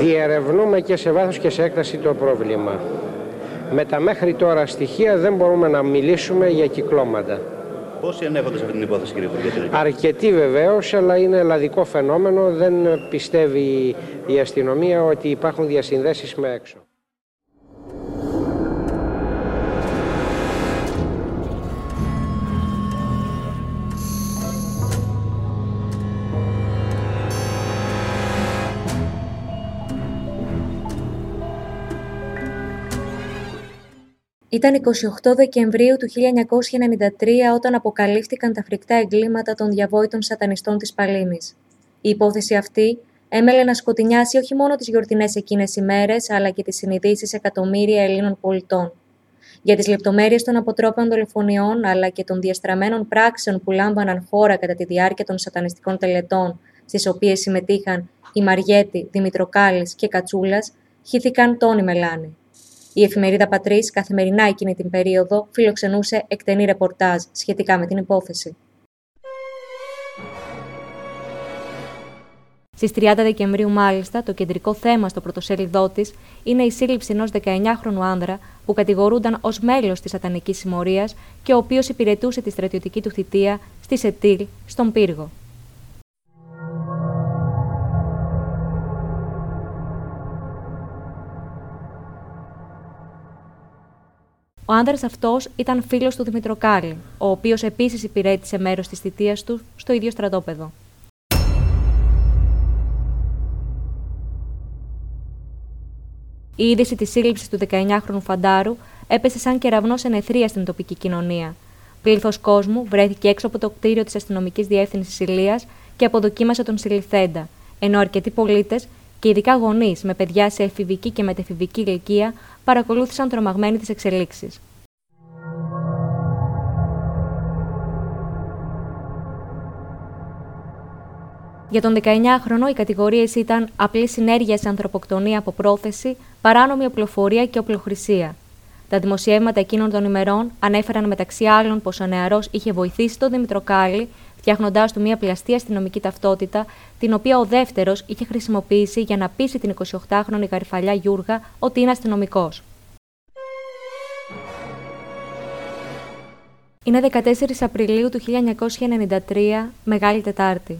Διερευνούμε και σε βάθος και σε έκταση το πρόβλημα. Με τα μέχρι τώρα στοιχεία δεν μπορούμε να μιλήσουμε για κυκλώματα. Πόσοι ενέχονται σε αυτή την υπόθεση, κύριε Υπουργέ, Αρκετοί βεβαίως, αλλά είναι ελλαδικό φαινόμενο. Δεν πιστεύει η αστυνομία ότι υπάρχουν διασυνδέσεις με έξω. Ήταν 28 Δεκεμβρίου του 1993 όταν αποκαλύφθηκαν τα φρικτά εγκλήματα των διαβόητων σατανιστών της Παλίνης. Η υπόθεση αυτή έμελε να σκοτεινιάσει όχι μόνο τις γιορτινές εκείνες ημέρες, αλλά και τις συνειδήσεις εκατομμύρια Ελλήνων πολιτών. Για τις λεπτομέρειες των αποτρόπων δολοφονιών, αλλά και των διαστραμμένων πράξεων που λάμβαναν χώρα κατά τη διάρκεια των σατανιστικών τελετών, στις οποίες συμμετείχαν η Μαριέτη, Δημητροκάλης και Κατσούλας, χύθηκαν Τόνι Μελάνη. Η εφημερίδα Πατρίς καθημερινά εκείνη την περίοδο φιλοξενούσε εκτενή ρεπορτάζ σχετικά με την υπόθεση. Στις 30 Δεκεμβρίου, μάλιστα, το κεντρικό θέμα στο πρωτοσέλιδό της είναι η σύλληψη ενός 19χρονου άνδρα που κατηγορούνταν ως μέλος της Σατανικής Συμμορίας και ο οποίος υπηρετούσε τη στρατιωτική του θητεία στη Σετήλ, στον Πύργο. Ο άνδρα αυτός ήταν φίλος του Δημητροκάλη, ο οποίος επίσης υπηρέτησε μέρος της θητείας του στο ίδιο στρατόπεδο. Η είδηση της σύλληψης του 19χρονου Φαντάρου έπεσε σαν κεραυνό ενεθρία στην τοπική κοινωνία. Πλήθος κόσμου βρέθηκε έξω από το κτίριο της αστυνομικής διεύθυνσης Ηλίας και αποδοκίμασε τον συλληφθέντα, ενώ αρκετοί πολίτες και ειδικά γονείς με παιδιά σε εφηβική και μετεφηβική ηλικία παρακολούθησαν τρομαγμένοι τις εξελίξεις. Για τον 19χρονο, οι κατηγορίες ήταν απλή συνέργεια σε ανθρωποκτονία από πρόθεση, παράνομη οπλοφορία και οπλοχρησία. Τα δημοσιεύματα εκείνων των ημερών ανέφεραν μεταξύ άλλων πως ο νεαρός είχε βοηθήσει τον Δημητροκάλη, φτιάχνοντάς του μια πλαστή αστυνομική ταυτότητα, την οποία ο δεύτερος είχε χρησιμοποιήσει για να πείσει την 28χρονη γαριφαλιά Γιούργα ότι είναι αστυνομικός. Είναι 14 Απριλίου του 1993, Μεγάλη Τετάρτη.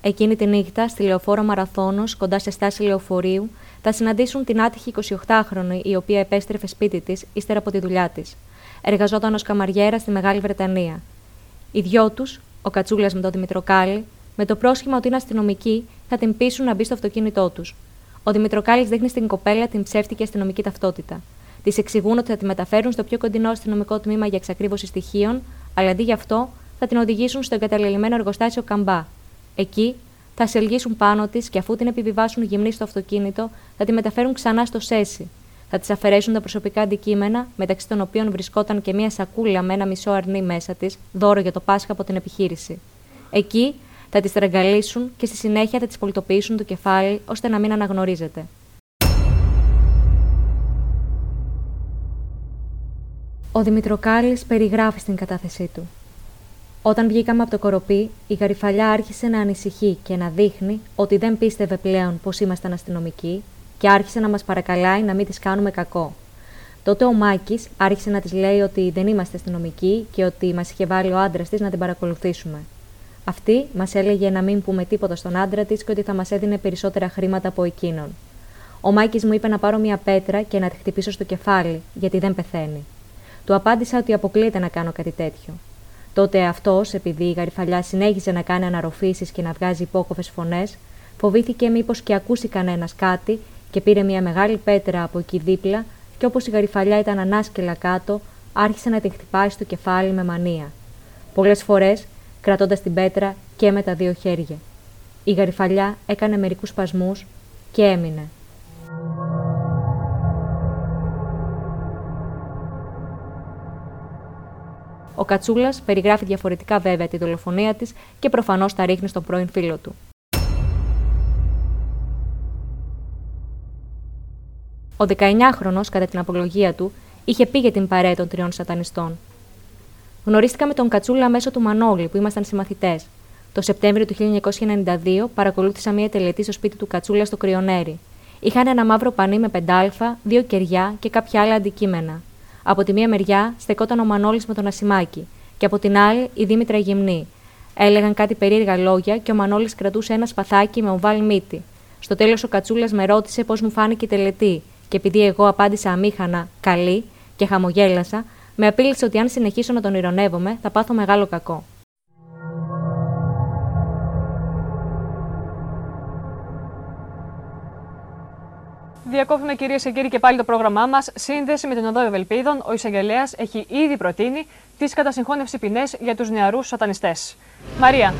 Εκείνη τη νύχτα, στη λεωφόρο Μαραθώνος, κοντά σε στάση λεωφορείου, θα συναντήσουν την άτυχη 28χρονη, η οποία επέστρεφε σπίτι της ύστερα από τη δουλειά της. Εργαζόταν ως καμαριέρας στη Μεγάλη Βρετανία. Οι δυο τους, ο Κατσούλας με τον Δημητροκάλη, με το πρόσχημα ότι είναι αστυνομικοί, θα την πείσουν να μπει στο αυτοκίνητό τους. Ο Δημητροκάλης δείχνει στην κοπέλα την ψεύτικη αστυνομική ταυτότητα. Της εξηγούν ότι θα τη μεταφέρουν στο πιο κοντινό αστυνομικό τμήμα για εξακρίβωση στοιχείων, αλλά αντί γι' αυτό θα την οδηγήσουν στο εγκαταλελειμμένο εργοστάσιο Καμπά. Εκεί θα σε πάνω της και αφού την επιβιβάσουν γυμνή στο αυτοκίνητο, θα τη μεταφέρουν ξανά στο ΣΕΣΙ. Θα τη αφαιρέσουν τα προσωπικά αντικείμενα, μεταξύ των οποίων βρισκόταν και μία σακούλα με ένα μισό αρνί μέσα της, δώρο για το Πάσχα από την επιχείρηση. Εκεί θα τη στραγγαλίσουν και στη συνέχεια θα τη πολιτοποιήσουν το κεφάλι ώστε να μην αναγνωρίζεται. Ο Δημητροκάλης περιγράφει στην κατάθεσή του. Όταν βγήκαμε από το κοροπή, η γαριφαλιά άρχισε να ανησυχεί και να δείχνει ότι δεν πίστευε πλέον πως ήμασταν αστυνομικοί και άρχισε να μας παρακαλάει να μην τη κάνουμε κακό. Τότε ο Μάκης άρχισε να της λέει ότι δεν είμαστε αστυνομικοί και ότι μας είχε βάλει ο άντρας της να την παρακολουθήσουμε. Αυτή μας έλεγε να μην πούμε τίποτα στον άντρα της και ότι θα μας έδινε περισσότερα χρήματα από εκείνον. Ο Μάκης μου είπε να πάρω μια πέτρα και να τη χτυπήσω στο κεφάλι, γιατί δεν πεθαίνει. Του απάντησα ότι αποκλείεται να κάνω κάτι τέτοιο. Τότε αυτός, επειδή η γαριφαλιά συνέχιζε να κάνει αναρροφήσεις και να βγάζει υπόκοφες φωνές, φοβήθηκε μήπως και ακούσει κανένας κάτι και πήρε μια μεγάλη πέτρα από εκεί δίπλα και όπως η γαριφαλιά ήταν ανάσκελα κάτω, άρχισε να την χτυπάει στο κεφάλι με μανία. Πολλές φορές κρατώντας την πέτρα και με τα δύο χέρια. Η γαριφαλιά έκανε μερικούς σπασμούς και έμεινε. Ο Κατσούλας περιγράφει διαφορετικά βέβαια τη δολοφονία της και προφανώς τα ρίχνει στον πρώην φίλο του. Ο 19χρονο, κατά την απολογία του, είχε πει για την παρέα των τριών σατανιστών. Γνωρίστηκα με τον Κατσούλα μέσω του Μανώλη, που ήμασταν συμμαθητές. Το Σεπτέμβριο του 1992 παρακολούθησα μία τελετή στο σπίτι του Κατσούλα στο Κρυονέρι. Είχαν ένα μαύρο πανί με πεντάλφα, δύο κεριά και κάποια άλλα αντικείμενα. Από τη μία μεριά στεκόταν ο Μανώλης με τον Ασημάκη, και από την άλλη η Δήμητρα Γυμνή. Έλεγαν κάτι περίεργα λόγια και ο Μανώλης κρατούσε ένα σπαθάκι με οβάλ μύτη. Στο τέλος ο Κατσούλας με ρώτησε πώς μου φάνηκε η τελετή, και επειδή εγώ απάντησα αμήχανα καλή και χαμογέλασα, με απείλησε ότι αν συνεχίσω να τον ηρωνεύομαι θα πάθω μεγάλο κακό. Διακόπτουμε κυρίες και κύριοι και πάλι το πρόγραμμά μας. Σύνδεση με την Οδό Ευελπίδων, ο εισαγγελέας έχει ήδη προτείνει τι κατασυγχώνευση ποινές για τους νεαρούς σατανιστές. Μαρία.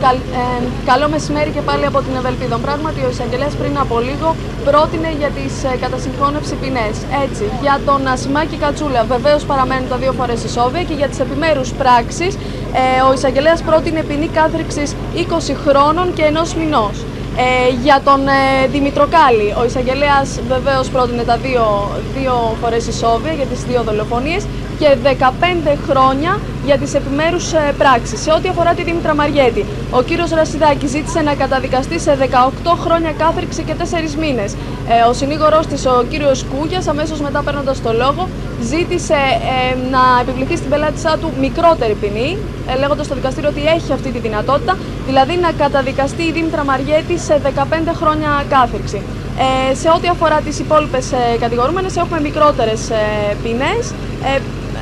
Καλ, ε, καλό μεσημέρι και πάλι από την Ευελπίδων. Πράγματι, ο εισαγγελέας πριν από λίγο πρότεινε για τις ε, κατασυγχώνευση ποινές. Έτσι, για τον Ασημάκη Κατσούλα βεβαίως παραμένουν τα δύο φορές ισόβια και για τις επιμέρους πράξεις ε, ο εισαγγελέας πρότεινε ποινή κάθριξης 20 χρόνων και ενός μηνός. Ε, για τον ε, Δημητροκάλη, ο εισαγγελέας βεβαίως πρότεινε τα δύο, δύο φορές ισόβια για τις δύο δολοφονίες και 15 χρόνια για τις επιμέρους ε, πράξεις. Σε ό,τι αφορά τη Δήμητρα Μαριέτη, ο κύριος Ρασιδάκης ζήτησε να καταδικαστεί σε 18 χρόνια κάθριξη και 4 μήνες. Ε, ο συνήγορός της, ο κύριος Κούγιας, αμέσως μετά παίρνοντας το λόγο, ζήτησε ε, να επιβληθεί στην πελάτησά του μικρότερη ποινή, ε, λέγοντας στο δικαστήριο ότι έχει αυτή τη δυνατότητα, δηλαδή να καταδικαστεί η Δήμητρα Μαριέτη σε 15 χρόνια κάθριξη. Ε, σε ό,τι αφορά τις υπόλοιπες ε, κατηγορούμενες έχουμε μικρότερες ε, ποινές.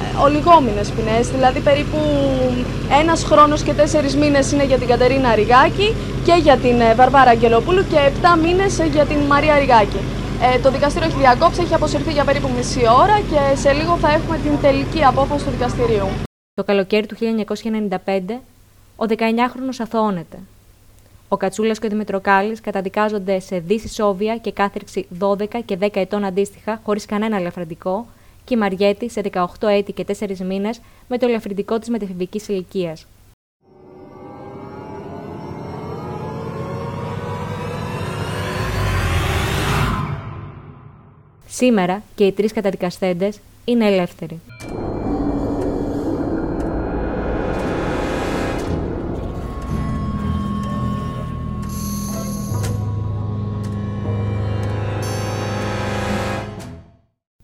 Ε, ολιγόμινες ποινές, δηλαδή περίπου ένας χρόνος και τέσσερις μήνες είναι για την Κατερίνα Ριγάκη και για την ε, Βαρβάρα Αγγελοπούλου και επτά μήνες για την Μαρία Ριγάκη. Ε, το δικαστήριο έχει διακόψει, έχει αποσυρθεί για περίπου μισή ώρα και σε λίγο θα έχουμε την τελική απόφαση του δικαστηρίου. Το καλοκαίρι του 1995, ο 19χρονος αθωώνεται. Ο Κατσούλας και ο Δημητροκάλης καταδικάζονται σε δύση σόβια και κάθριξη 12 και 10 ετών αντίστοιχα, χωρίς κανένα ελαφραντικό, και η Μαριέτη σε 18 έτη και 4 μήνες με το ελαφρυντικό της μετεφηβικής ηλικίας. Σήμερα και οι τρεις καταδικαστέντες είναι ελεύθεροι.